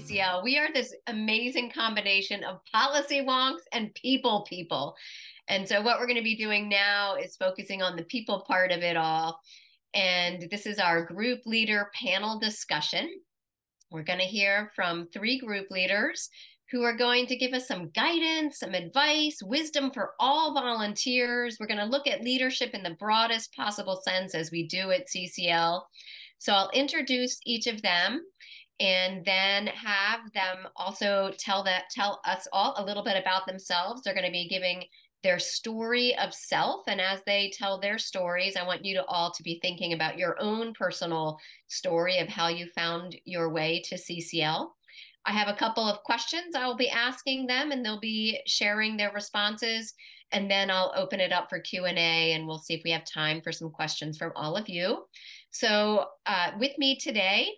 CCL. We are this amazing combination of policy wonks and people people. And so, what we're going to be doing now is focusing on the people part of it all. And this is our group leader panel discussion. We're going to hear from three group leaders who are going to give us some guidance, some advice, wisdom for all volunteers. We're going to look at leadership in the broadest possible sense as we do at CCL. So I'll introduce each of them and then have them also tell that tell us all a little bit about themselves. They're going to be giving their story of self and as they tell their stories, I want you to all to be thinking about your own personal story of how you found your way to CCL. I have a couple of questions I will be asking them and they'll be sharing their responses and then I'll open it up for Q&A and we'll see if we have time for some questions from all of you. So uh, with me today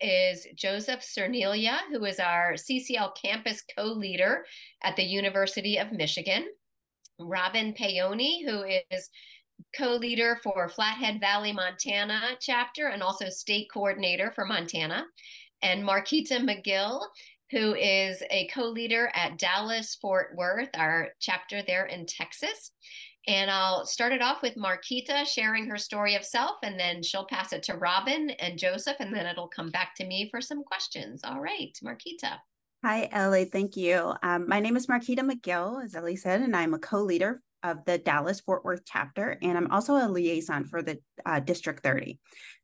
is Joseph Cerniglia, who is our CCL campus co-leader at the University of Michigan. Robin Payoni, who is co-leader for Flathead Valley, Montana chapter and also state coordinator for Montana and Markita McGill, who is a co leader at Dallas Fort Worth, our chapter there in Texas. And I'll start it off with Markita sharing her story of self, and then she'll pass it to Robin and Joseph, and then it'll come back to me for some questions. All right, Markita. Hi, Elli. Thank you. Um, my name is Markita McGill, as Elli said, and I'm a co leader of the Dallas Fort Worth chapter, and I'm also a liaison for the uh, District 30.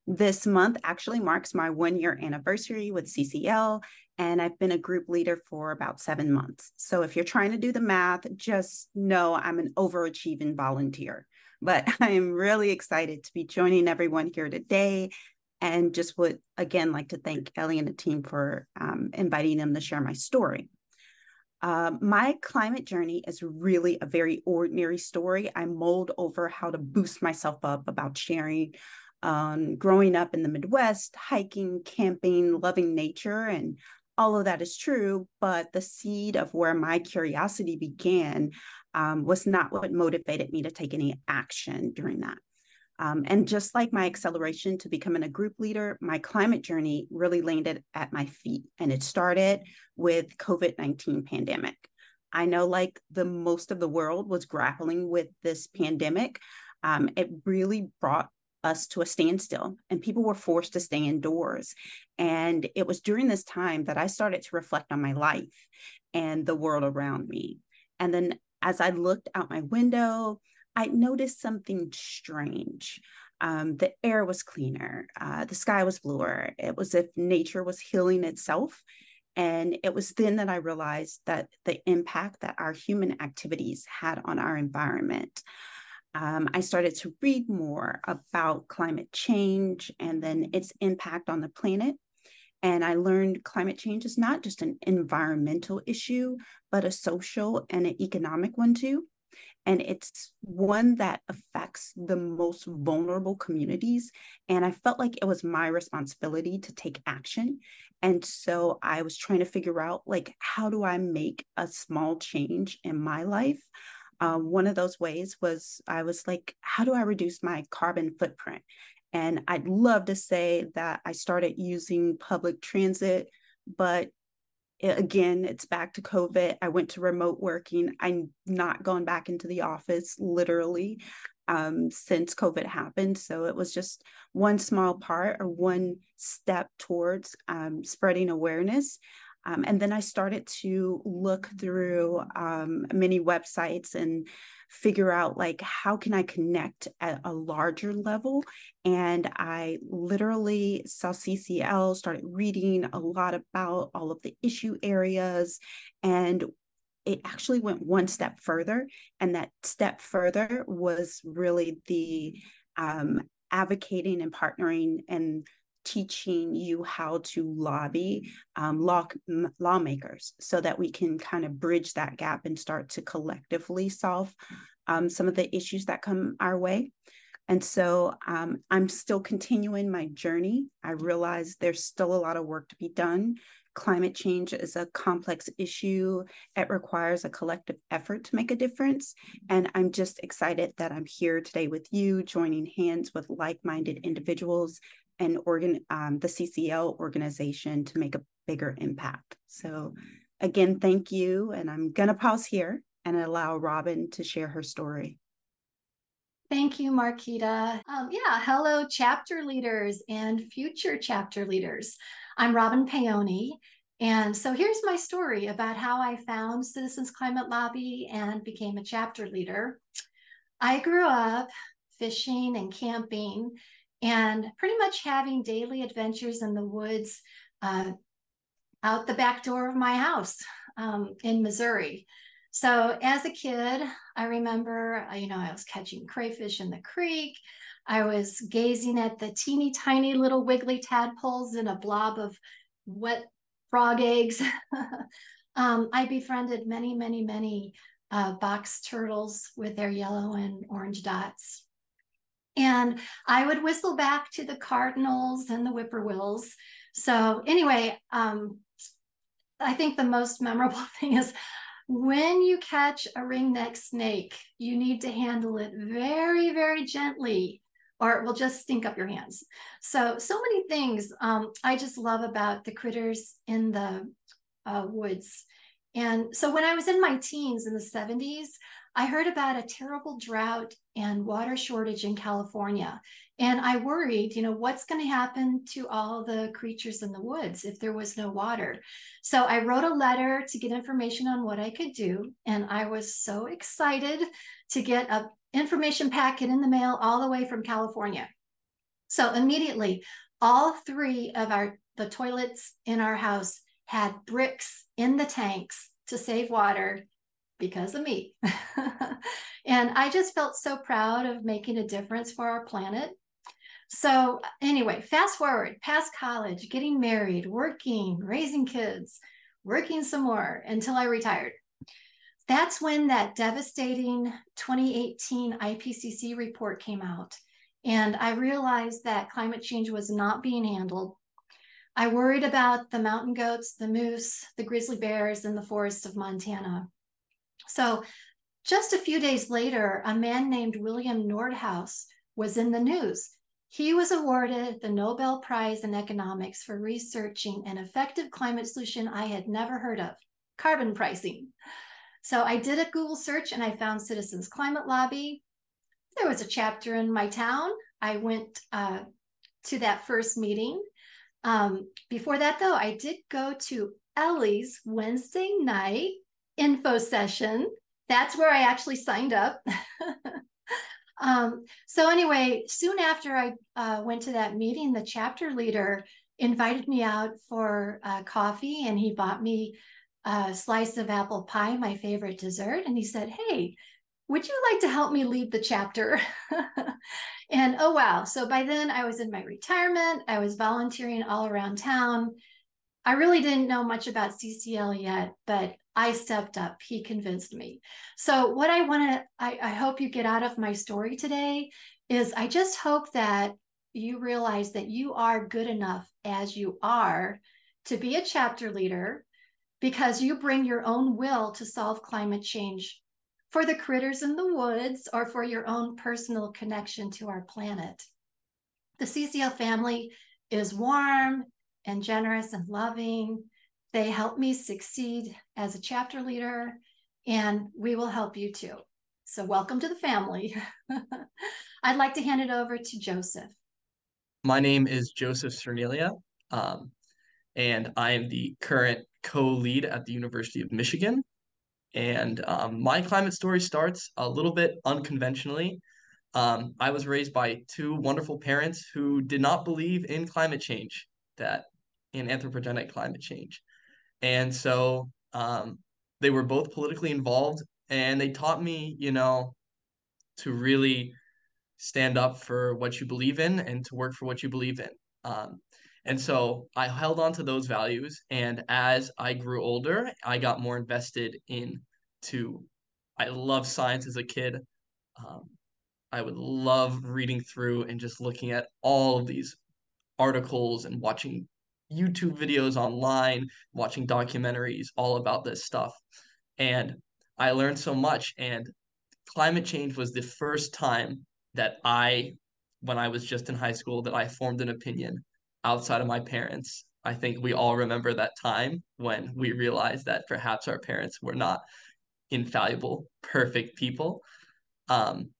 This month actually marks my one year anniversary with CCL, and I've been a group leader for about seven months. So if you're trying to do the math, just know I'm an overachieving volunteer. But I'm really excited to be joining everyone here today and just would again like to thank Elli and the team for um, inviting them to share my story. Uh, my climate journey is really a very ordinary story. I mulled over how to boost myself up about sharing um, growing up in the Midwest, hiking, camping, loving nature, and all of that is true. But the seed of where my curiosity began um, was not what motivated me to take any action during that. Um, and just like my acceleration to becoming a group leader, my climate journey really landed at my feet. And it started with COVID-19 pandemic. I know like the most of the world was grappling with this pandemic. Um, it really brought us to a standstill and people were forced to stay indoors. And it was during this time that I started to reflect on my life and the world around me. And then as I looked out my window, I noticed something strange. Um, the air was cleaner, uh, the sky was bluer. It was if nature was healing itself. And it was then that I realized that the impact that our human activities had on our environment um, I started to read more about climate change and then its impact on the planet. And I learned climate change is not just an environmental issue, but a social and an economic one too. And it's one that affects the most vulnerable communities. And I felt like it was my responsibility to take action. And so I was trying to figure out, like, how do I make a small change in my life? Um, one of those ways was I was like, how do I reduce my carbon footprint? And I'd love to say that I started using public transit, but again, it's back to COVID. I went to remote working. I'm not going back into the office literally um, since COVID happened. So it was just one small part or one step towards um, spreading awareness. Um, and then I started to look through um, many websites and figure out like how can I connect at a larger level. And I literally saw CCL, started reading a lot about all of the issue areas, and it actually went one step further. And that step further was really the um, advocating and partnering and teaching you how to lobby um, law lawmakers so that we can kind of bridge that gap and start to collectively solve um, some of the issues that come our way. And so um, I'm still continuing my journey. I realize there's still a lot of work to be done. Climate change is a complex issue. It requires a collective effort to make a difference. And I'm just excited that I'm here today with you, joining hands with like minded individuals and organ um, the CCL organization to make a bigger impact. So again, thank you. And I'm gonna pause here and allow Robin to share her story. Thank you, Markita. Um, yeah, hello, chapter leaders and future chapter leaders. I'm Robin Paoni. And so here's my story about how I found Citizens Climate Lobby and became a chapter leader. I grew up fishing and camping and pretty much having daily adventures in the woods uh, out the back door of my house um, in Missouri. So as a kid, I remember, uh, you know, I was catching crayfish in the creek. I was gazing at the teeny tiny little wiggly tadpoles in a blob of wet frog eggs. um, I befriended many, many, many uh, box turtles with their yellow and orange dots. And I would whistle back to the cardinals and the whippoorwills. So, anyway, um, I think the most memorable thing is when you catch a ringneck snake, you need to handle it very, very gently or it will just stink up your hands. So, so many things um, I just love about the critters in the uh, woods. And so when I was in my teens in the 70s, I heard about a terrible drought and water shortage in California. And I worried, you know, what's going to happen to all the creatures in the woods if there was no water? So I wrote a letter to get information on what I could do. And I was so excited to get a information packet in the mail all the way from California. So immediately, all three of our the toilets in our house had bricks in the tanks to save water because of me. and I just felt so proud of making a difference for our planet. So, anyway, fast forward past college, getting married, working, raising kids, working some more until I retired that's when that devastating 2018 IPCC report came out. And I realized that climate change was not being handled. I worried about the mountain goats, the moose, the grizzly bears in the forests of Montana. So, just a few days later, a man named William Nordhaus was in the news. He was awarded the Nobel Prize in Economics for researching an effective climate solution I had never heard of carbon pricing. So I did a Google search and I found Citizens Climate Lobby. There was a chapter in my town. I went uh, to that first meeting. Um, before that, though, I did go to Elli's Wednesday night info session. That's where I actually signed up. um, so, anyway, soon after I uh, went to that meeting, the chapter leader invited me out for uh, coffee and he bought me a slice of apple pie, my favorite dessert. And he said, Hey, would you like to help me lead the chapter? and oh, wow. So by then I was in my retirement, I was volunteering all around town. I really didn't know much about CCL yet, but I stepped up. He convinced me. So, what I want to, I, I hope you get out of my story today is I just hope that you realize that you are good enough as you are to be a chapter leader, because you bring your own will to solve climate change for the critters in the woods or for your own personal connection to our planet. The CCL family is warm and generous and loving. They help me succeed as a chapter leader, and we will help you too. So, welcome to the family. I'd like to hand it over to Joseph. My name is Joseph Cerniglia, um, and I am the current co-lead at the University of Michigan. And um, my climate story starts a little bit unconventionally. Um, I was raised by two wonderful parents who did not believe in climate change, that in anthropogenic climate change. And so um, they were both politically involved and they taught me, you know, to really stand up for what you believe in and to work for what you believe in. Um, and so I held on to those values. And as I grew older, I got more invested in to, I love science as a kid. Um, I would love reading through and just looking at all of these articles and watching YouTube videos online, watching documentaries all about this stuff. And I learned so much. And climate change was the first time that I when I was just in high school that I formed an opinion outside of my parents. I think we all remember that time when we realized that perhaps our parents were not infallible, perfect people. Um,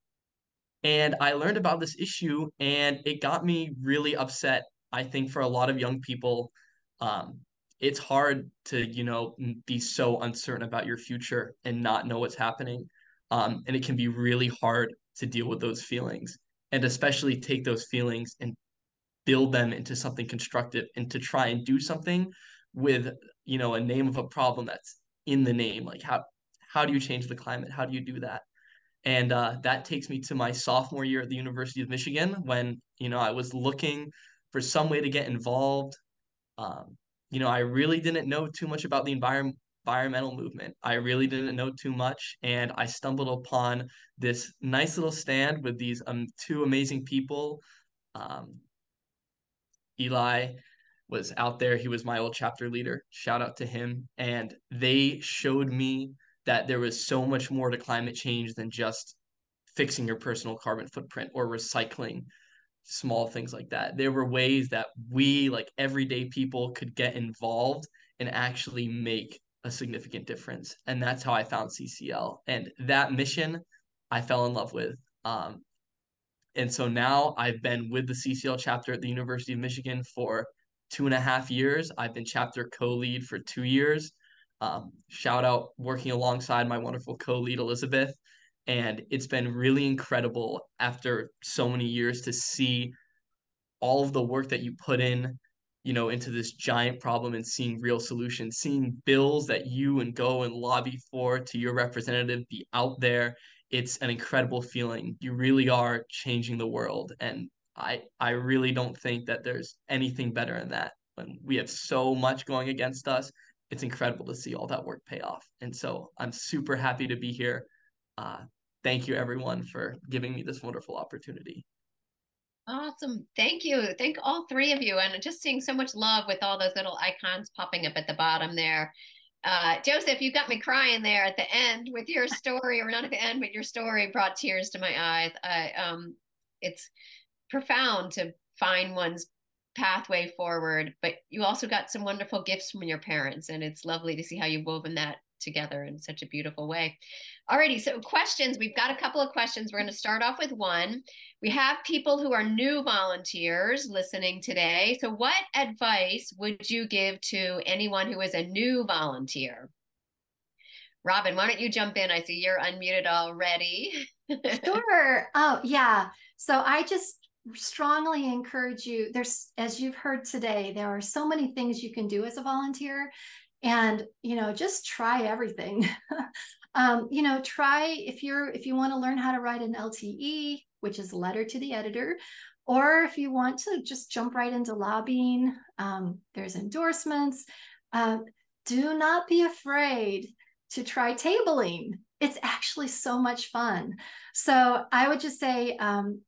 and I learned about this issue and it got me really upset. I think for a lot of young people, um, it's hard to, you know, be so uncertain about your future and not know what's happening. Um, and it can be really hard to deal with those feelings and especially take those feelings and build them into something constructive and to try and do something with, you know, a name of a problem that's in the name. Like how how do you change the climate? How do you do that? And uh, that takes me to my sophomore year at the University of Michigan when, you know, I was looking for some way to get involved. Um, you know, I really didn't know too much about the environment environmental movement. I really didn't know too much, and I stumbled upon this nice little stand with these um two amazing people. Um, Eli was out there. He was my old chapter leader. Shout out to him. And they showed me that there was so much more to climate change than just fixing your personal carbon footprint or recycling small things like that. There were ways that we, like everyday people, could get involved and actually make a significant difference. And that's how I found CCL. And that mission I fell in love with. Um, and so now I've been with the CCL chapter at the University of Michigan for two and a half years. I've been chapter co lead for two years. Um, shout out working alongside my wonderful co-lead Elizabeth. And it's been really incredible after so many years to see all of the work that you put in, you know, into this giant problem and seeing real solutions, seeing bills that you and go and lobby for to your representative be out there. It's an incredible feeling. You really are changing the world. And I I really don't think that there's anything better than that when we have so much going against us it's incredible to see all that work pay off. And so I'm super happy to be here. Uh, thank you, everyone, for giving me this wonderful opportunity. Awesome. Thank you. Thank all three of you. And just seeing so much love with all those little icons popping up at the bottom there. Uh, Joseph, you got me crying there at the end with your story, or not at the end, but your story brought tears to my eyes. I, um, it's profound to find one's pathway forward, but you also got some wonderful gifts from your parents, and it's lovely to see how you've woven that together in such a beautiful way. Alrighty, so questions. We've got a couple of questions. We're going to start off with one. We have people who are new volunteers listening today. So, what advice would you give to anyone who is a new volunteer? Robin, why don't you jump in? I see you're unmuted already. sure. Oh, yeah. So I just strongly encourage you there's as you've heard today there are so many things you can do as a volunteer and you know just try everything. Um, you know try if you're if you want to learn how to write an lte which is letter to the editor or if you want to just jump right into lobbying um, there's endorsements. Uh, do not be afraid to try tabling. It's actually so much fun. So i would just say um,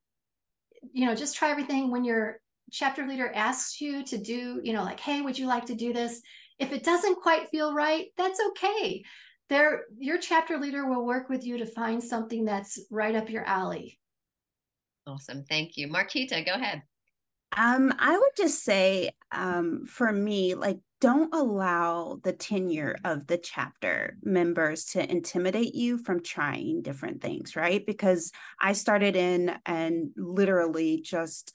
you know, just try everything. When your chapter leader asks you to do, you know, like, hey, would you like to do this? If it doesn't quite feel right, that's okay. There, your chapter leader will work with you to find something that's right up your alley. Awesome. Thank you. Markita, go ahead. Um, I would just say, um, for me, like, don't allow the tenure of the chapter members to intimidate you from trying different things, right? Because I started in and literally just,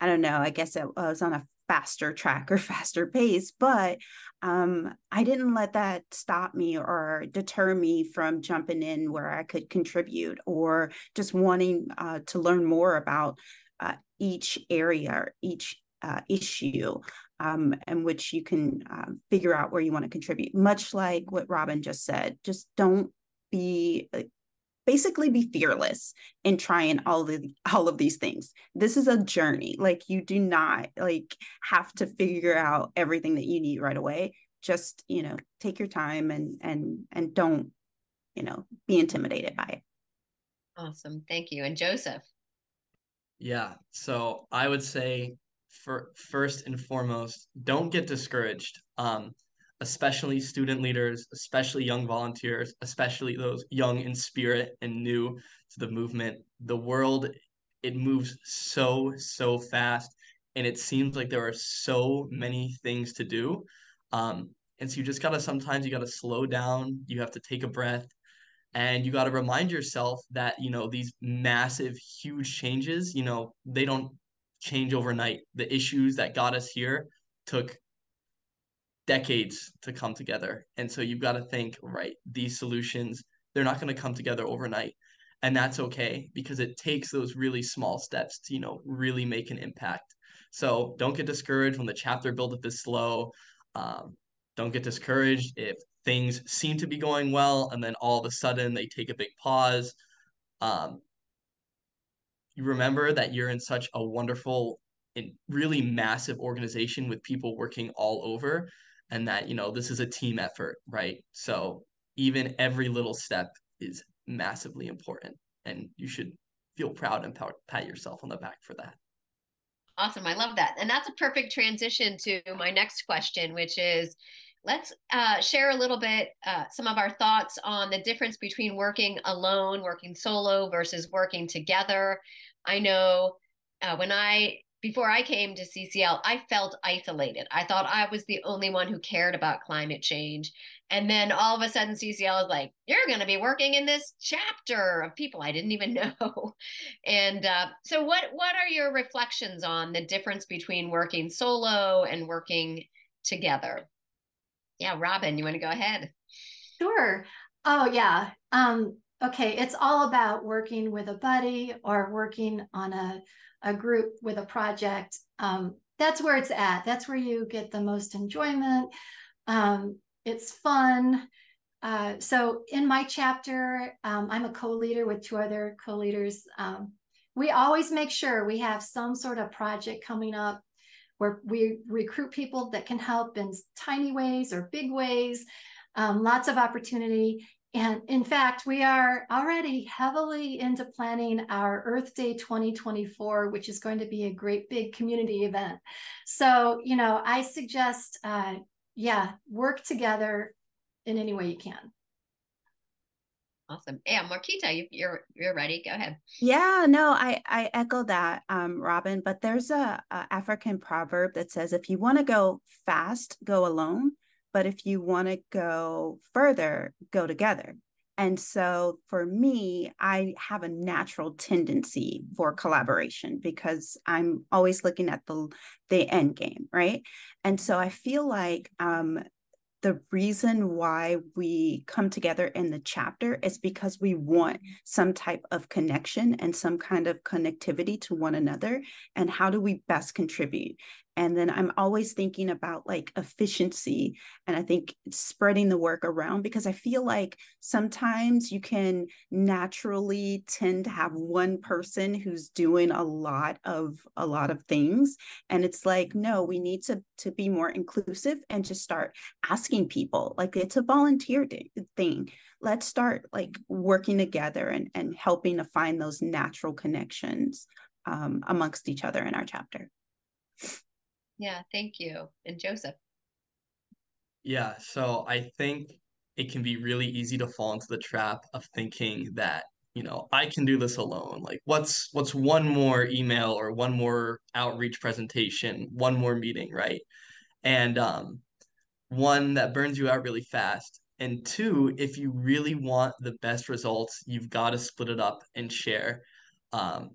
I don't know, I guess it was on a faster track or faster pace, but um, I didn't let that stop me or deter me from jumping in where I could contribute or just wanting uh, to learn more about uh, each area, each uh, issue, um, in which you can uh, figure out where you want to contribute. Much like what Robin just said, just don't be uh, basically be fearless in trying all of the, all of these things. This is a journey. Like you do not like have to figure out everything that you need right away. Just you know, take your time and and and don't you know be intimidated by it. Awesome, thank you. And Joseph. Yeah. So I would say for first and foremost, don't get discouraged. Um, especially student leaders, especially young volunteers, especially those young in spirit and new to the movement. The world it moves so so fast and it seems like there are so many things to do um and so you just gotta sometimes you gotta slow down you have to take a breath and you got to remind yourself that you know these massive huge changes you know they don't change overnight the issues that got us here took decades to come together. And so you've got to think right these solutions they're not going to come together overnight. And that's okay because it takes those really small steps to you know really make an impact. So don't get discouraged when the chapter buildup is slow. Um, don't get discouraged if things seem to be going well and then all of a sudden they take a big pause. Um, you remember that you're in such a wonderful and really massive organization with people working all over and that you know this is a team effort right? So even every little step is massively important and you should feel proud and pat yourself on the back for that. Awesome. I love that. And that's a perfect transition to my next question which is let's uh, share a little bit uh, some of our thoughts on the difference between working alone working solo versus working together. I know uh, when i before I came to CCL, I felt isolated. I thought I was the only one who cared about climate change. And then all of a sudden, CCL is like, you're going to be working in this chapter of people I didn't even know. and uh, so, what, what are your reflections on the difference between working solo and working together? Yeah, Robin, you want to go ahead? Sure. Oh, yeah. Um, okay. It's all about working with a buddy or working on a a group with a project, um, that's where it's at. That's where you get the most enjoyment. Um, it's fun. Uh, so in my chapter, um, I'm a co-leader with two other co-leaders. Um, we always make sure we have some sort of project coming up where we recruit people that can help in tiny ways or big ways. Um, lots of opportunity. And in fact, we are already heavily into planning our Earth Day 2024, which is going to be a great big community event. So, you know, I suggest, uh, yeah, work together in any way you can. Awesome. Yeah, Markita, you, you're you're ready. Go ahead. Yeah, no, I I echo that, um, Robin. But there's a, a African proverb that says, if you want to go fast, go alone. But if you want to go further, go together. And so for me, I have a natural tendency for collaboration because I'm always looking at the the end game, right? And so I feel like um, the reason why we come together in the chapter is because we want some type of connection and some kind of connectivity to one another and how do we best contribute and then i'm always thinking about like efficiency and i think spreading the work around because i feel like sometimes you can naturally tend to have one person who's doing a lot of a lot of things and it's like no we need to to be more inclusive and just start asking people like it's a volunteer thing. Let's start like working together and and helping to find those natural connections um, amongst each other in our chapter yeah, thank you. And Joseph. Yeah, so I think it can be really easy to fall into the trap of thinking that, you know, I can do this alone. Like what's what's one more email or one more outreach presentation, one more meeting, right? And um one that burns you out really fast. And two, if you really want the best results, you've got to split it up and share. Um,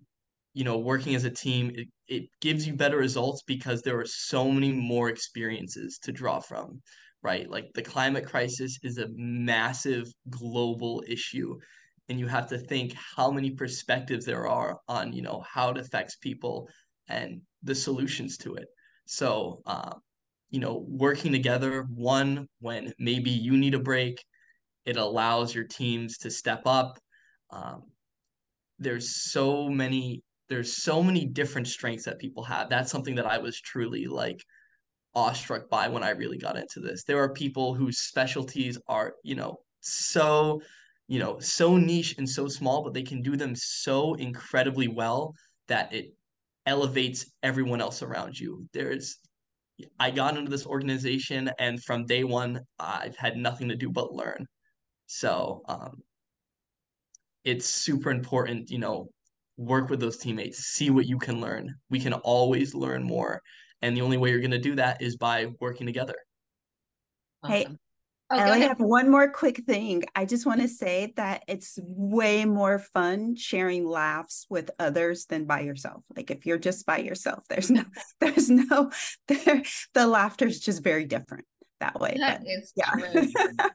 you know, working as a team, it, it gives you better results because there are so many more experiences to draw from, right? Like the climate crisis is a massive global issue. And you have to think how many perspectives there are on, you know, how it affects people and the solutions to it. So, uh, you know, working together, one, when maybe you need a break, it allows your teams to step up. Um, there's so many there's so many different strengths that people have. That's something that I was truly like awestruck by when I really got into this. There are people whose specialties are, you know, so, you know, so niche and so small, but they can do them so incredibly well that it elevates everyone else around you. There's I got into this organization and from day one I've had nothing to do but learn. So, um it's super important, you know, work with those teammates, see what you can learn. We can always learn more. And the only way you're going to do that is by working together. Awesome. Hey, Oh, I only have one more quick thing. I just want to say that it's way more fun sharing laughs with others than by yourself. Like if you're just by yourself, there's no, there's no, there, the laughter is just very different that way. That but, is yeah. true.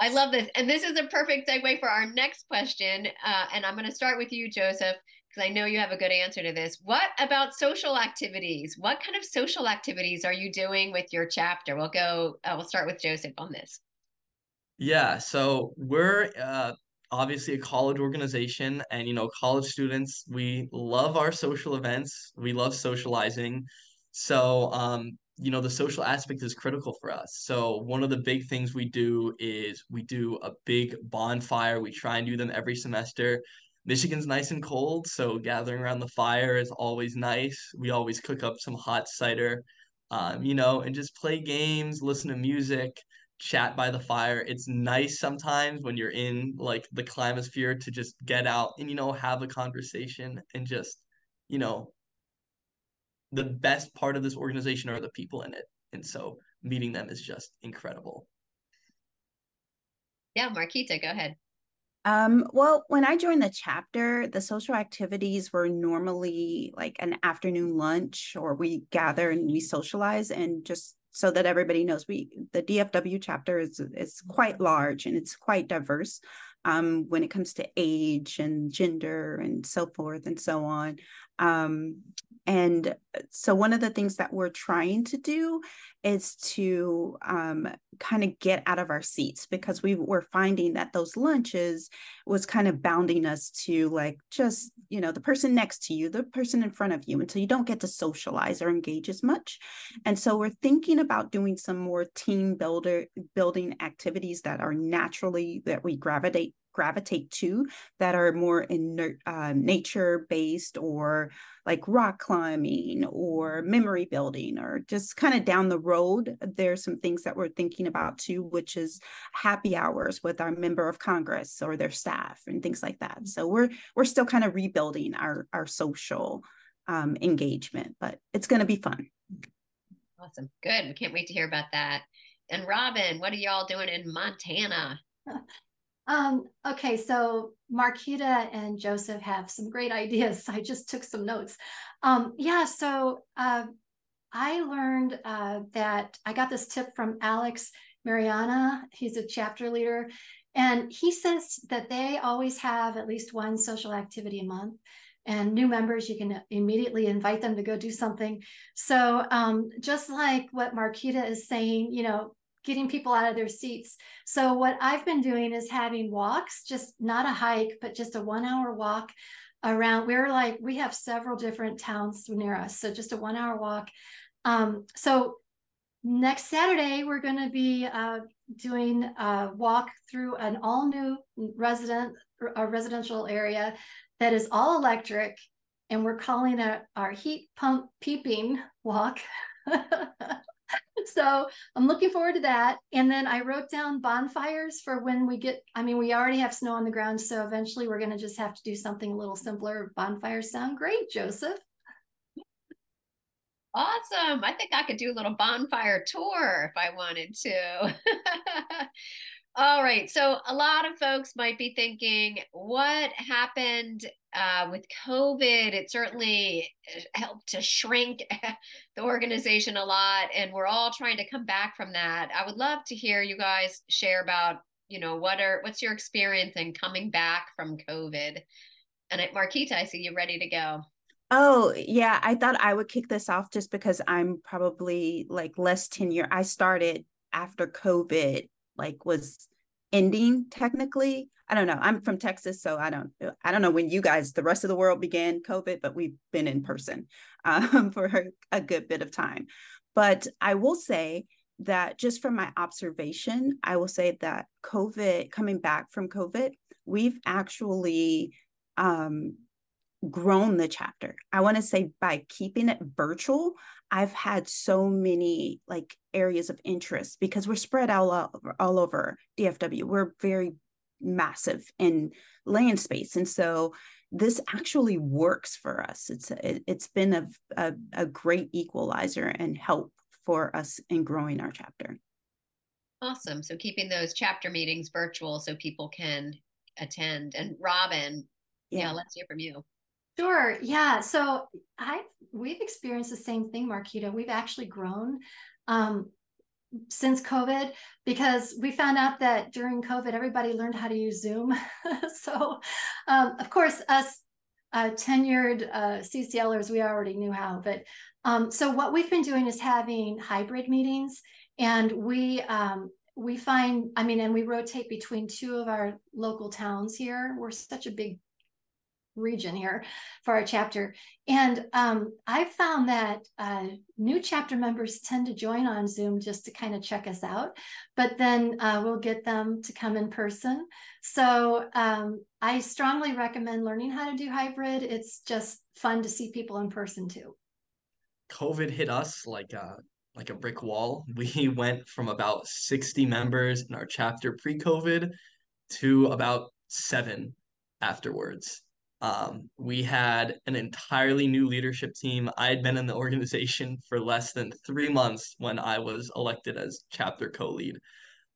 I love this. And this is a perfect segue for our next question. Uh, and I'm going to start with you, Joseph, because I know you have a good answer to this. What about social activities? What kind of social activities are you doing with your chapter? We'll go, uh, we'll start with Joseph on this. Yeah, so we're uh, obviously a college organization, and you know, college students, we love our social events. We love socializing. So, um, you know, the social aspect is critical for us. So, one of the big things we do is we do a big bonfire. We try and do them every semester. Michigan's nice and cold, so gathering around the fire is always nice. We always cook up some hot cider, um, you know, and just play games, listen to music chat by the fire. It's nice sometimes when you're in like the climosphere to just get out and you know have a conversation and just you know the best part of this organization are the people in it. And so meeting them is just incredible. Yeah, Markita, go ahead. Um, well, when I joined the chapter, the social activities were normally like an afternoon lunch or we gather and we socialize and just so that everybody knows we the DFW chapter is is quite large and it's quite diverse um, when it comes to age and gender and so forth and so on. Um, and so, one of the things that we're trying to do is to um, kind of get out of our seats because we were finding that those lunches was kind of bounding us to like just, you know, the person next to you, the person in front of you. until you don't get to socialize or engage as much. And so, we're thinking about doing some more team builder building activities that are naturally that we gravitate gravitate to that are more in uh, nature based or like rock climbing or memory building or just kind of down the road there's some things that we're thinking about too which is happy hours with our member of congress or their staff and things like that. So we're we're still kind of rebuilding our our social um, engagement but it's going to be fun. Awesome. Good. We can't wait to hear about that. And robin what are y'all doing in montana Um, okay, so Markita and Joseph have some great ideas. I just took some notes. Um, yeah, so uh, I learned uh, that I got this tip from Alex Mariana. He's a chapter leader. And he says that they always have at least one social activity a month. And new members, you can immediately invite them to go do something. So, um, just like what Markita is saying, you know, getting people out of their seats. So what I've been doing is having walks, just not a hike, but just a one hour walk around. We're like, we have several different towns near us. So just a one hour walk. Um, so next Saturday, we're going to be uh, doing a walk through an all new resident, a residential area that is all electric. And we're calling it our heat pump peeping walk. so I'm looking forward to that. And then I wrote down bonfires for when we get, I mean, we already have snow on the ground. So eventually we're going to just have to do something a little simpler. Bonfires sound great, Joseph. Awesome. I think I could do a little bonfire tour if I wanted to. All right. So a lot of folks might be thinking, what happened uh, with COVID? It certainly uh, helped to shrink the organization a lot, and we're all trying to come back from that. I would love to hear you guys share about, you know, what are what's your experience in coming back from COVID? And at Markita, I see you ready to go. Oh, yeah. I thought I would kick this off just because I'm probably like less tenure. I started after COVID like was ending technically. I don't know. I'm from Texas, so I don't I don't know when you guys, the rest of the world began COVID, but we've been in person um, for a good bit of time. But I will say that just from my observation, I will say that COVID, coming back from COVID, we've actually um, grown the chapter. I want to say by keeping it virtual, I've had so many like areas of interest because we're spread all over, all over DFW. We're very massive in land space. And so this actually works for us. It's it, has been a, a, a great equalizer and help for us in growing our chapter. Awesome. So keeping those chapter meetings virtual so people can attend. And Robin, yeah, yeah let's hear from you. Sure. Yeah. So I we've experienced the same thing, Markita. We've actually grown um, since COVID because we found out that during COVID everybody learned how to use Zoom. so, um, of course, us uh, tenured uh, CCLers, we already knew how. But um, so what we've been doing is having hybrid meetings, and we um, we find, I mean, and we rotate between two of our local towns here. We're such a big region here for our chapter. And um, I found that uh, new chapter members tend to join on Zoom just to kind of check us out, but then uh, we'll get them to come in person. So um, I strongly recommend learning how to do hybrid. It's just fun to see people in person too. COVID hit us like a like a brick wall. We went from about 60 members in our chapter pre-COVID to about seven afterwards. Um, we had an entirely new leadership team. I had been in the organization for less than three months when I was elected as chapter co-lead.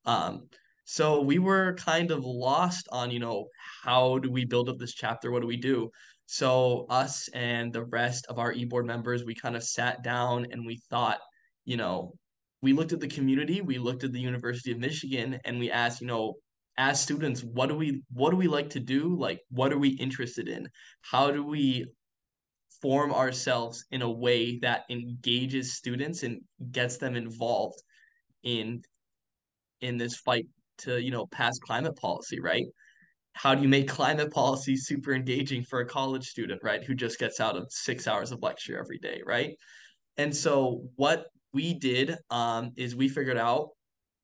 Um, so we were kind of lost on, you know, how do we build up this chapter? What do we do? So us and the rest of our e-board members, we kind of sat down and we thought, you know, we looked at the community, we looked at the University of Michigan, and we asked, you know, as students, what do we what do we like to do? Like, what are we interested in? How do we form ourselves in a way that engages students and gets them involved in in this fight to you know pass climate policy right how do you make climate policy super engaging for a college student right who just gets out of six hours of lecture every day right and so what we did um, is we figured out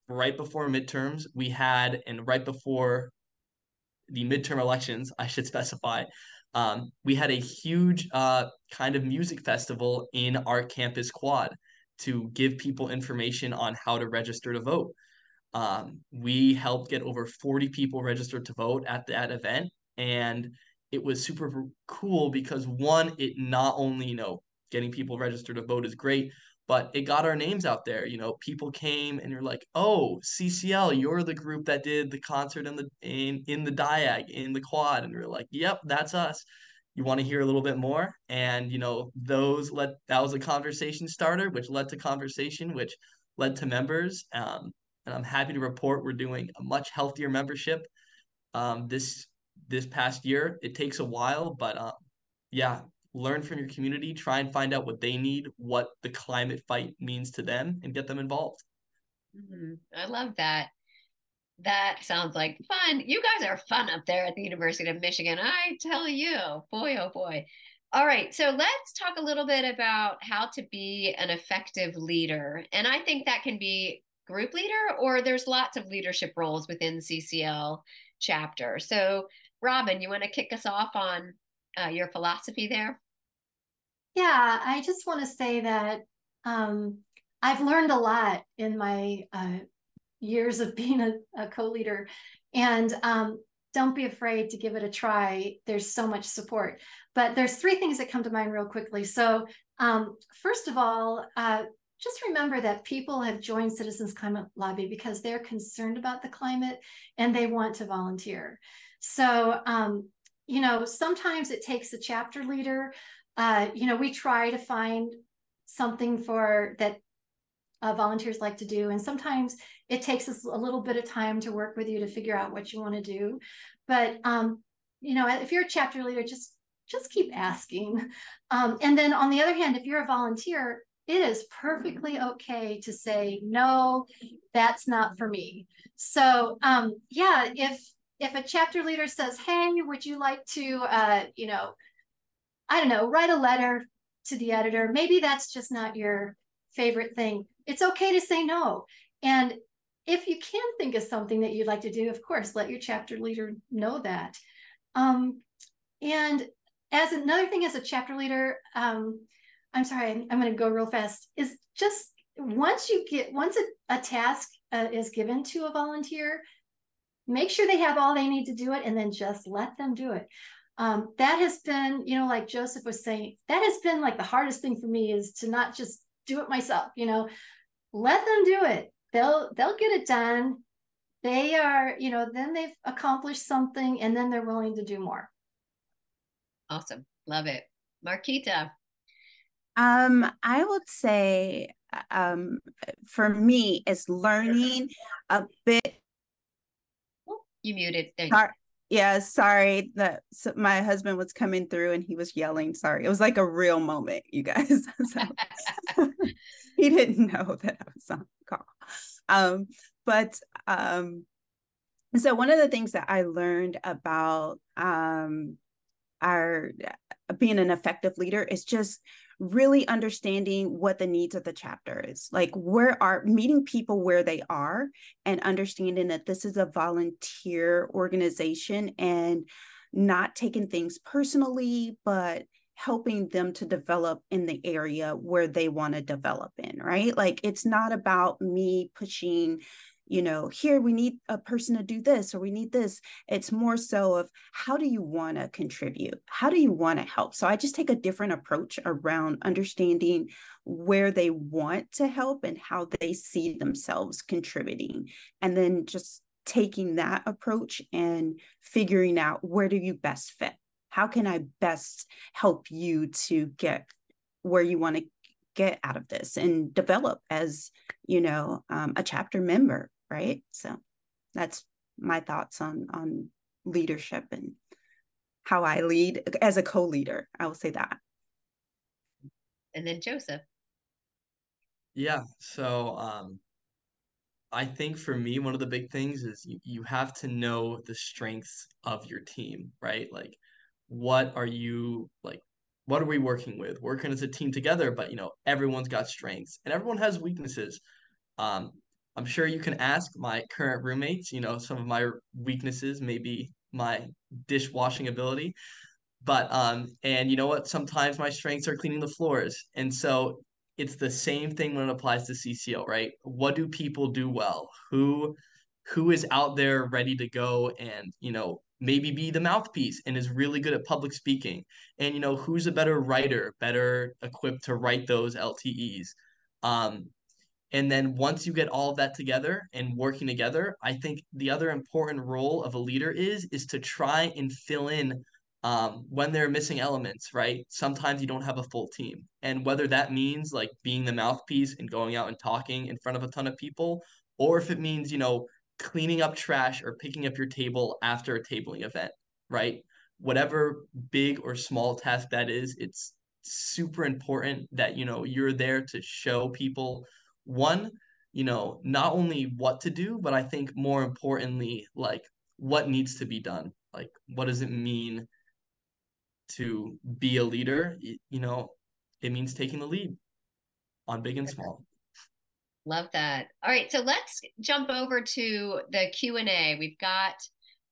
right before midterms, we had, and right before the midterm elections, I should specify, um, we had a huge uh, kind of music festival in our campus quad to give people information on how to register to vote. Um, we helped get over 40 people registered to vote at that event. And it was super cool because one, it not only, you know, getting people registered to vote is great, but it got our names out there. You know, people came and you're like, "Oh, CCL, you're the group that did the concert in the in in the Diag in the quad," and we are like, "Yep, that's us." You want to hear a little bit more, and you know, those let that was a conversation starter, which led to conversation, which led to members. Um, and I'm happy to report we're doing a much healthier membership um, this this past year. It takes a while, but um, yeah, learn from your community, try and find out what they need, what the climate fight means to them, and get them involved. Mm-hmm. I love that. That sounds like fun. You guys are fun up there at the University of Michigan. I tell you, boy, oh boy. All right, so let's talk a little bit about how to be an effective leader. And I think that can be group leader, or there's lots of leadership roles within CCL chapter. So, Robin, you want to kick us off on uh, your philosophy there? Yeah, I just want to say that um, I've learned a lot in my uh, years of being a, a co-leader, and um, don't be afraid to give it a try. There's so much support. But there's three things that come to mind real quickly. So um, first of all, uh, just remember that people have joined Citizens Climate Lobby because they're concerned about the climate and they want to volunteer. So um, you know, sometimes it takes a chapter leader. Uh, you know, we try to find something for that uh, volunteers like to do, and sometimes it takes us a little bit of time to work with you to figure out what you want to do. But um, you know, if you're a chapter leader, just just keep asking. Um, and then on the other hand, if you're a volunteer, it is perfectly okay to say no that's not for me so um, yeah if if a chapter leader says, hey, would you like to, uh, you know, I don't know, write a letter to the editor, maybe that's just not your favorite thing. It's okay to say no. And if you can think of something that you'd like to do, of course, let your chapter leader know that. Um, and as another thing, as a chapter leader, um, I'm sorry, I'm, going to go real fast, is just once you get, once a, a task uh, is given to a volunteer, make sure they have all they need to do it and then just let them do it um, that has been, you know, like Joseph was saying, that has been like the hardest thing for me is to not just do it myself, you know, let them do it. They'll they'll get it done. They are, you know, then they've accomplished something and then they're willing to do more. Awesome. Love it. Markita. Um, I would say um for me it's learning a bit you muted. There Sorry. Yeah, sorry that my husband was coming through and he was yelling. Sorry, it was like a real moment, you guys. he didn't know that I was on call. Um, but um, so one of the things that I learned about um, our being an effective leader is just really understanding what the needs of the chapter is like where are meeting people where they are and understanding that this is a volunteer organization and not taking things personally but helping them to develop in the area where they want to develop in right? Like it's not about me pushing you know, here we need a person to do this or we need this. It's more so of how do you want to contribute? How do you want to help? So I just take a different approach around understanding where they want to help and how they see themselves contributing. And then just taking that approach and figuring out where do you best fit? How can I best help you to get where you want to get out of this and develop as you know um, a chapter member right? So that's my thoughts on on leadership and how i lead as a co-leader i will say that. And then joseph. Yeah so um i think for me one of the big things is you, you have to know the strengths of your team right? Like what are you like what are we working with? Working as a team together but you know everyone's got strengths and everyone has weaknesses. Um I'm sure you can ask my current roommates, you know, some of my weaknesses, maybe my dishwashing ability. But um and you know what? Sometimes my strengths are cleaning the floors. And so it's the same thing when it applies to CCL, right? What do people do well? Who who is out there ready to go and, you know, maybe be the mouthpiece and is really good at public speaking? And you know, who's a better writer, better equipped to write those LTEs? Um, and then once you get all of that together and working together, I think the other important role of a leader is is to try and fill in um, when there are missing elements, right? Sometimes you don't have a full team. And whether that means like being the mouthpiece and going out and talking in front of a ton of people, or if it means, you know, cleaning up trash or picking up your table after a tabling event, right? Whatever big or small task that is, it's super important that, you know, you're there to show people one, you know, not only what to do, but I think more importantly, like what needs to be done. Like, what does it mean to be a leader? You know, it means taking the lead on big and small. Love that. All right, so let's jump over to the Q&A. We've got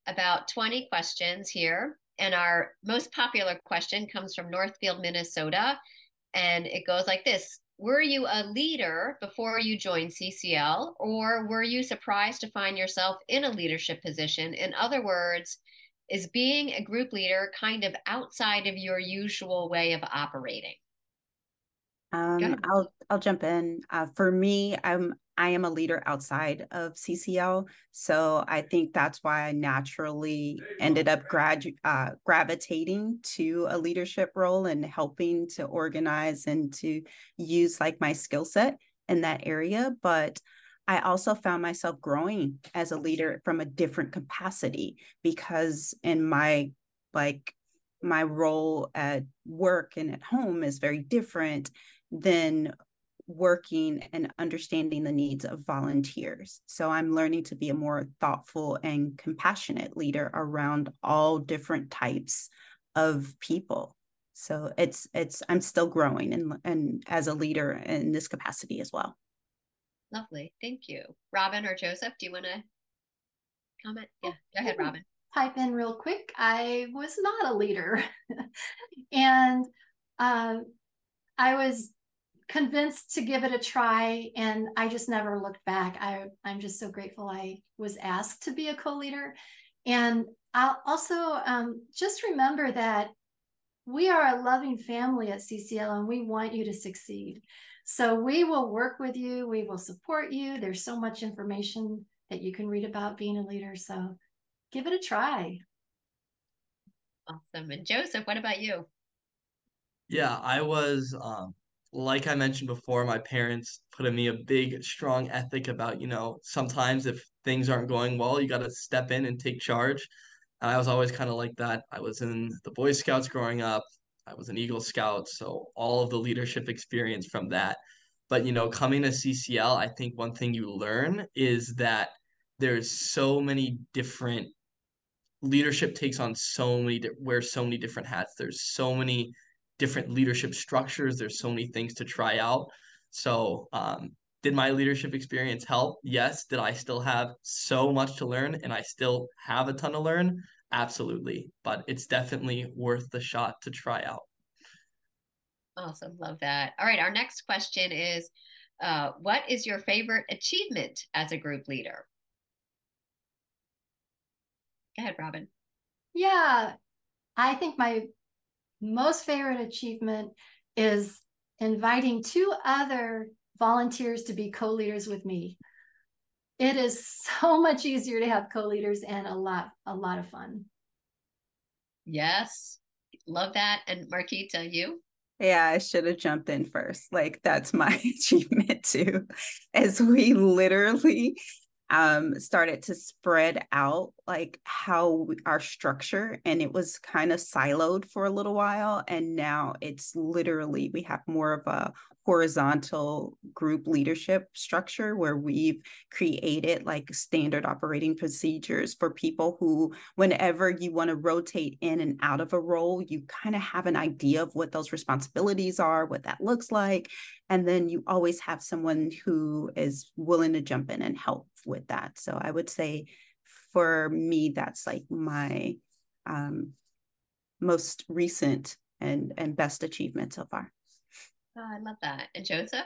about 20 questions here, and our most popular question comes from Northfield, Minnesota, and it goes like this were you a leader before you joined CCL, or were you surprised to find yourself in a leadership position? In other words, is being a group leader kind of outside of your usual way of operating? Um, I'll I'll jump in. Uh, for me, I'm I am a leader outside of CCL, so I think that's why I naturally ended up grad uh, gravitating to a leadership role and helping to organize and to use like my skill set in that area. But I also found myself growing as a leader from a different capacity because in my like my role at work and at home is very different than working and understanding the needs of volunteers. So I'm learning to be a more thoughtful and compassionate leader around all different types of people. So it's it's I'm still growing and and as a leader in this capacity as well. Lovely. Thank you. Robin or Joseph, do you want to comment? Yeah, go ahead, Robin. Pipe in real quick. I was not a leader. and uh, I was convinced to give it a try and i just never looked back i i'm just so grateful i was asked to be a co-leader and I'll also um, just remember that we are a loving family at CCL and we want you to succeed. So we will work with you, we will support you. There's so much information that you can read about being a leader. So give it a try. Awesome. And Joseph, what about you? Yeah, I was um like I mentioned before, my parents put in me a big, strong ethic about, you know, sometimes if things aren't going well, you got to step in and take charge. And I was always kind of like that. I was in the Boy Scouts growing up. I was an Eagle Scout, so all of the leadership experience from that. But you know, coming to CCL, I think one thing you learn is that there's so many different leadership takes on so many wears so many different hats. There's so many different leadership structures. There's so many things to try out. So, um, did my leadership experience help? Yes. Did I still have so much to learn and I still have a ton to learn? Absolutely. But it's definitely worth the shot to try out. Awesome. Love that. All right. Our next question is uh, What is your favorite achievement as a group leader? Go ahead, Robin. Yeah. I think my most favorite achievement is inviting two other volunteers to be co-leaders with me. It is so much easier to have co-leaders and a lot, a lot of fun. Yes. Love that. And Markita, you? Yeah, I should have jumped in first. Like that's my achievement too. As we literally um, started to spread out like how our structure and it was kind of siloed for a little while and now it's literally we have more of a horizontal group leadership structure where we've created like standard operating procedures for people who whenever you want to rotate in and out of a role you kind of have an idea of what those responsibilities are what that looks like and then you always have someone who is willing to jump in and help with that. So i would say for me that's like my um, most recent and and best achievement so far Oh, I love that. And Joseph?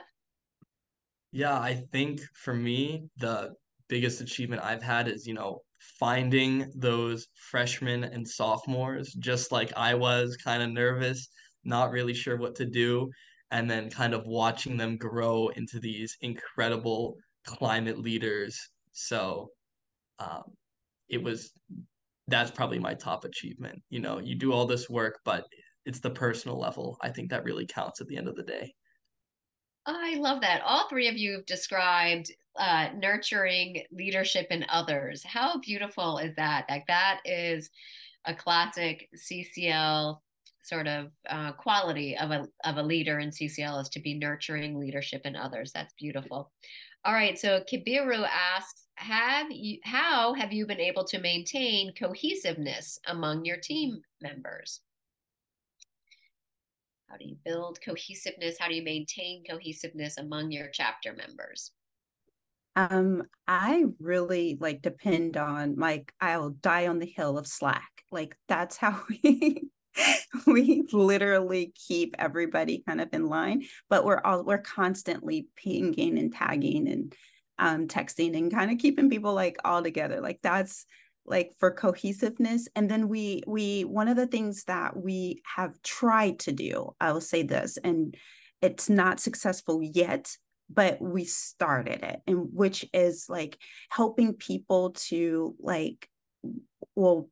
Yeah, I think for me, the biggest achievement I've had is, you know, finding those freshmen and sophomores, just like I was, kind of nervous, not really sure what to do, and then kind of watching them grow into these incredible climate leaders. So um, it was, that's probably my top achievement. You know, you do all this work, but it's the personal level. I think that really counts at the end of the day. I love that. All three of you have described uh, nurturing leadership in others. How beautiful is that? Like that is a classic CCL sort of uh, quality of a of a leader in CCL is to be nurturing leadership in others. That's beautiful. All right, so Kibiru asks, have you how have you been able to maintain cohesiveness among your team members? How do you build cohesiveness? How do you maintain cohesiveness among your chapter members? Um, I really like depend on like I'll die on the hill of Slack. Like that's how we we literally keep everybody kind of in line, but we're all we're constantly pinging and tagging and um texting and kind of keeping people like all together. Like that's like for cohesiveness and then we we one of the things that we have tried to do i will say this and it's not successful yet but we started it and which is like helping people to like well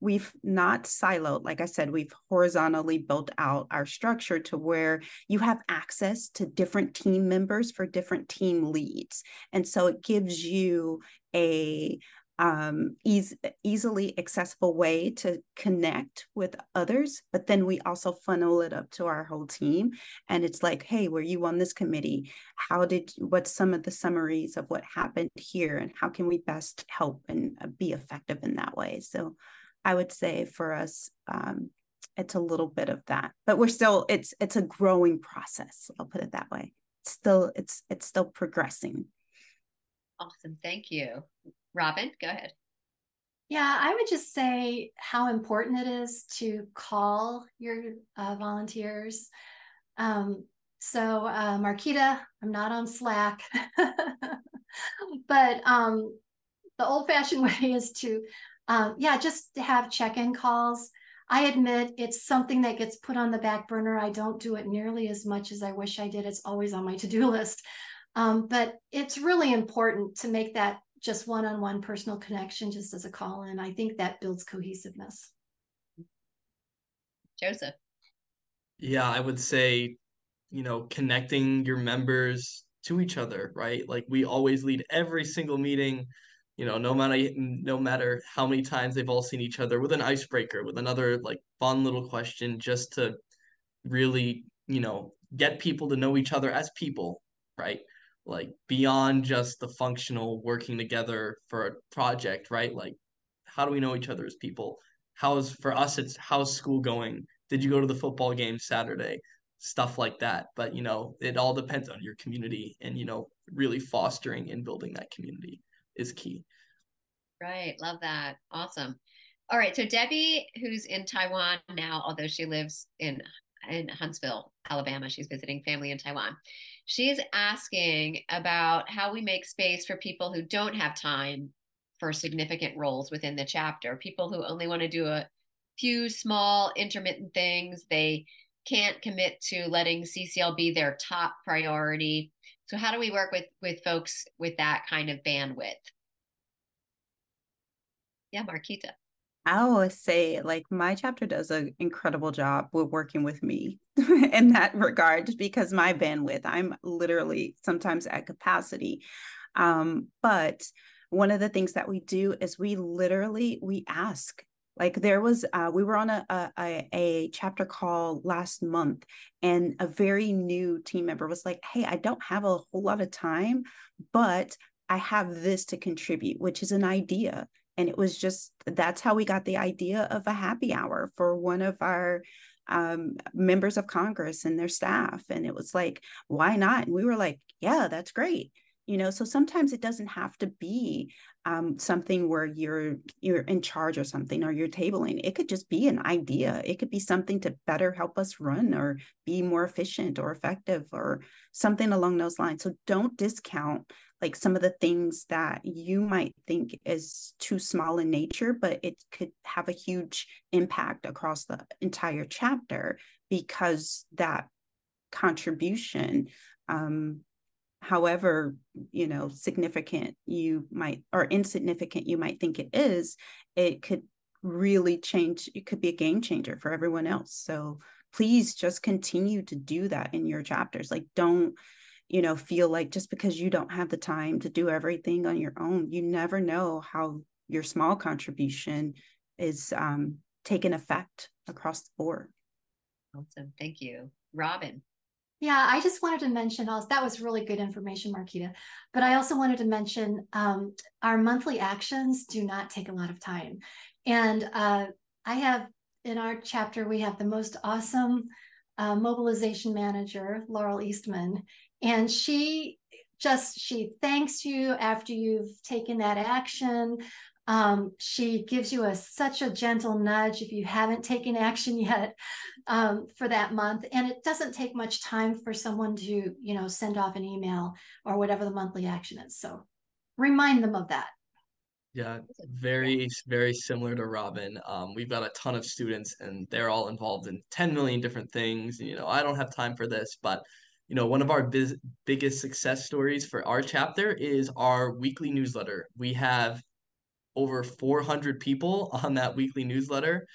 we've not siloed like i said we've horizontally built out our structure to where you have access to different team members for different team leads and so it gives you a um, easy, easily accessible way to connect with others. But then we also funnel it up to our whole team. And it's like, hey, were you on this committee? How did, what's some of the summaries of what happened here? And how can we best help and uh, be effective in that way? So I would say for us, um, it's a little bit of that, but we're still, it's, it's a growing process. I'll put it that way. It's still, it's, it's still progressing. Awesome. Thank you. Robin, go ahead. Yeah, I would just say how important it is to call your uh, volunteers. Um, so, uh, Markita, I'm not on Slack, but um, the old fashioned way is to um, yeah, just have check-in calls. I admit it's something that gets put on the back burner. I don't do it nearly as much as I wish I did. It's always on my to-do list. Um, but it's really important to make that just one-on-one personal connection just as a call in. I think that builds cohesiveness. Joseph. Yeah, I would say, you know, connecting your members to each other, right? Like we always lead every single meeting, you know, no matter no matter how many times they've all seen each other with an icebreaker, with another like fun little question just to really, you know, get people to know each other as people, right? Like beyond just the functional working together for a project, right? Like how do we know each other as people? How's for us it's how's school going? Did you go to the football game Saturday? Stuff like that. But you know, it all depends on your community and you know, really fostering and building that community is key. Right. Love that. Awesome. All right. So Debbie, who's in Taiwan now, although she lives in in Huntsville, Alabama, she's visiting family in Taiwan. She's asking about how we make space for people who don't have time for significant roles within the chapter, people who only want to do a few small intermittent things. They can't commit to letting CCL be their top priority. So how do we work with with folks with that kind of bandwidth? Yeah, Markita. I always say, like, my chapter does an incredible job with working with me in that regard, because my bandwidth, I'm literally sometimes at capacity. Um, but one of the things that we do is we literally we ask like there was uh, we were on a, a a chapter call last month and a very new team member was like hey i don't have a whole lot of time but i have this to contribute which is an idea and it was just that's how we got the idea of a happy hour for one of our um, members of congress and their staff. And it was like why not? And we were like yeah that's great. You know so sometimes it doesn't have to be um, something where you're you're in charge or something or you're tabling. It could just be an idea. It could be something to better help us run or be more efficient or effective or something along those lines. So don't discount like some of the things that you might think is too small in nature but it could have a huge impact across the entire chapter because that contribution um, however you know significant you might or insignificant you might think it is it could really change it could be a game changer for everyone else. So please just continue to do that in your chapters. Like don't you know feel like just because you don't have the time to do everything on your own you never know how your small contribution is um taking effect across the board awesome thank you robin yeah, I just wanted to mention also that was really good information, Markita. But I also wanted to mention um, our monthly actions do not take a lot of time. And uh, I have in our chapter, we have the most awesome uh, mobilization manager, Laurel Eastman. And she just she thanks you after you've taken that action. Um, she gives you a such a gentle nudge if you haven't taken action yet um, for that month. And it doesn't take much time for someone to you know send off an email or whatever the monthly action is. So remind them of that. Yeah very very similar to robin. Um, we've got a ton of students and they're all involved in 10 million different things. You know i don't have time for this but you know one of our biz- biggest success stories for our chapter is our weekly newsletter. We have over 400 people on that weekly newsletter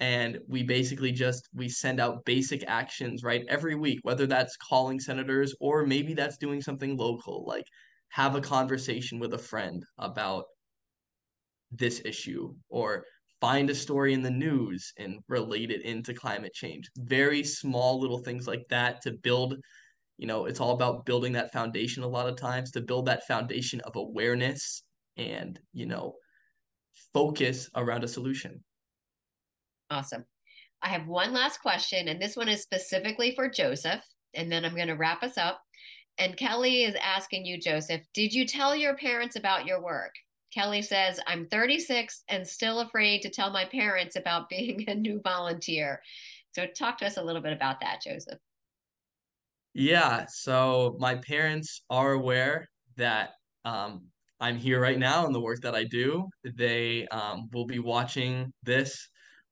and we basically just we send out basic actions right every week whether that's calling senators or maybe that's doing something local like have a conversation with a friend about this issue or find a story in the news and relate it into climate change. Very small little things like that to build you know it's all about building that foundation a lot of times to build that foundation of awareness and you know focus around a solution. Awesome. I have one last question, and this one is specifically for Joseph, and then I'm going to wrap us up. And Kelly is asking you, Joseph, did you tell your parents about your work? Kelly says, I'm 36 and still afraid to tell my parents about being a new volunteer. So, talk to us a little bit about that, Joseph. Yeah, so my parents are aware that um, I'm here right now and the work that I do. They um, will be watching this.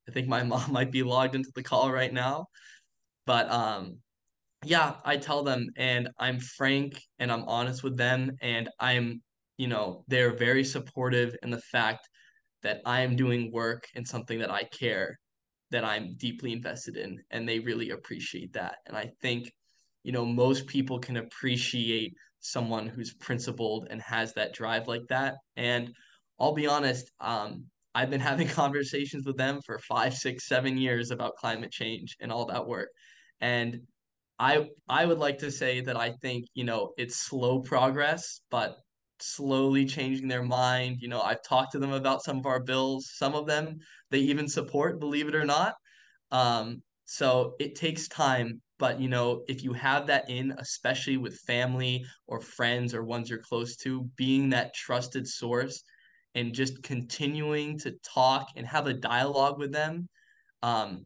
I think my mom might be logged into the call right now. But um, yeah, I tell them and I'm frank and I'm honest with them. And I'm, you know, they're very supportive in the fact that I am doing work in something that I care, that I'm deeply invested in. And they really appreciate that. And I think, you know, most people can appreciate someone who's principled and has that drive like that. And I'll be honest, um, I've been having conversations with them for five, six, seven years about climate change and all that work. And I I would like to say that I think, you know, it's slow progress, but slowly changing their mind. You know, I've talked to them about some of our bills. Some of them they even support, believe it or not. Um, so it takes time, but you know, if you have that in, especially with family or friends or ones you're close to, being that trusted source and just continuing to talk and have a dialogue with them, um,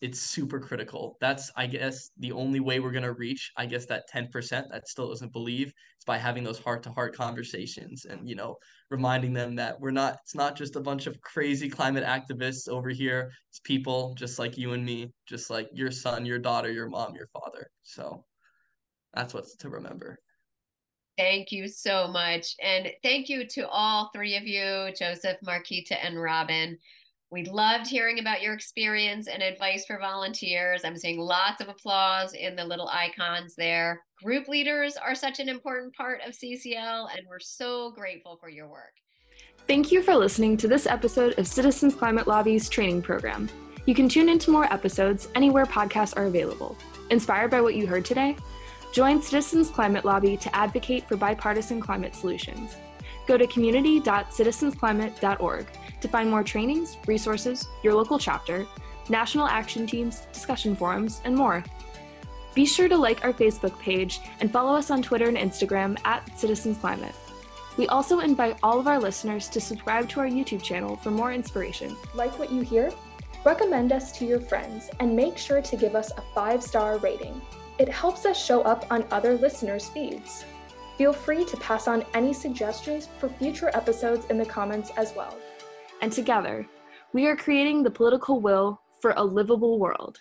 it's super critical. That's I guess the only way we're gonna reach. I guess that ten percent that still doesn't believe is by having those heart to heart conversations and you know reminding them that we're not. It's not just a bunch of crazy climate activists over here. It's people just like you and me, just like your son, your daughter, your mom, your father. So that's what's to remember. Thank you so much. And thank you to all three of you, Joseph, Markita, and Robin. We loved hearing about your experience and advice for volunteers. I'm seeing lots of applause in the little icons there. Group leaders are such an important part of CCL, and we're so grateful for your work. Thank you for listening to this episode of Citizens Climate Lobby's training program. You can tune into more episodes anywhere podcasts are available. Inspired by what you heard today? Join Citizens Climate Lobby to advocate for bipartisan climate solutions. Go to community.citizensclimate.org to find more trainings, resources, your local chapter, national action teams, discussion forums, and more. Be sure to like our Facebook page and follow us on Twitter and Instagram at Citizens Climate. We also invite all of our listeners to subscribe to our YouTube channel for more inspiration. Like what you hear? Recommend us to your friends and make sure to give us a five star rating. It helps us show up on other listeners' feeds. Feel free to pass on any suggestions for future episodes in the comments as well and together, we are creating the political will for a livable world.